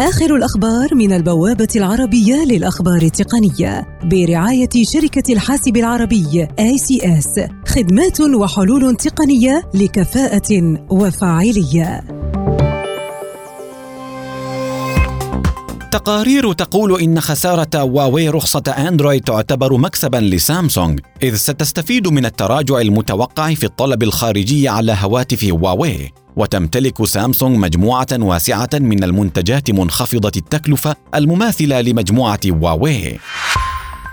آخر الأخبار من البوابة العربية للأخبار التقنية برعاية شركة الحاسب العربي ACS خدمات وحلول تقنية لكفاءة وفاعلية. تقارير تقول إن خسارة هواوي رخصة أندرويد تعتبر مكسبا لسامسونج إذ ستستفيد من التراجع المتوقع في الطلب الخارجي على هواتف هواوي وتمتلك سامسونج مجموعة واسعة من المنتجات منخفضة التكلفة المماثلة لمجموعة هواوي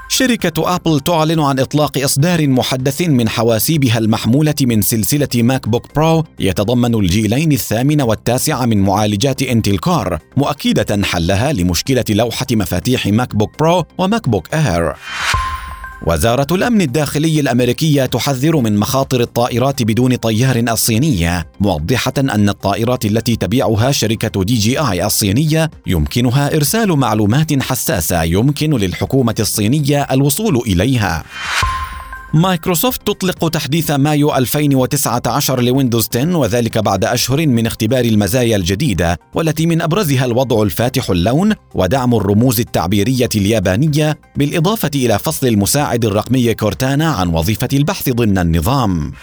شركة أبل تعلن عن إطلاق إصدار محدث من حواسيبها المحمولة من سلسلة ماك بوك برو يتضمن الجيلين الثامن والتاسع من معالجات إنتل كور مؤكدة حلها لمشكلة لوحة مفاتيح ماك بوك برو وماك بوك إير. وزارة الأمن الداخلي الأمريكية تحذر من مخاطر الطائرات بدون طيار الصينية، موضحة أن الطائرات التي تبيعها شركة دي جي آي الصينية يمكنها إرسال معلومات حساسة يمكن للحكومة الصينية الوصول إليها. مايكروسوفت تطلق تحديث مايو 2019 لويندوز 10 وذلك بعد أشهر من اختبار المزايا الجديدة والتي من أبرزها الوضع الفاتح اللون ودعم الرموز التعبيرية اليابانية بالإضافة إلى فصل المساعد الرقمي كورتانا عن وظيفة البحث ضمن النظام.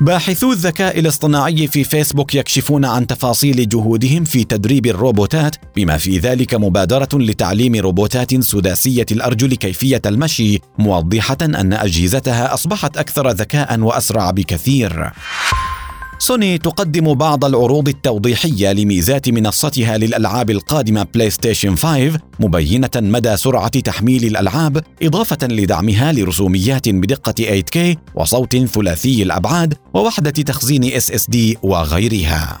باحثو الذكاء الاصطناعي في فيسبوك يكشفون عن تفاصيل جهودهم في تدريب الروبوتات بما في ذلك مبادرة لتعليم روبوتات سداسية الأرجل كيفية المشي موضحة أن أجهزتها أصبحت أكثر ذكاء وأسرع بكثير. سوني تقدم بعض العروض التوضيحية لميزات منصتها للألعاب القادمة بلاي ستيشن 5 مبينة مدى سرعة تحميل الألعاب إضافة لدعمها لرسوميات بدقة 8K وصوت ثلاثي الأبعاد ووحدة تخزين SSD وغيرها.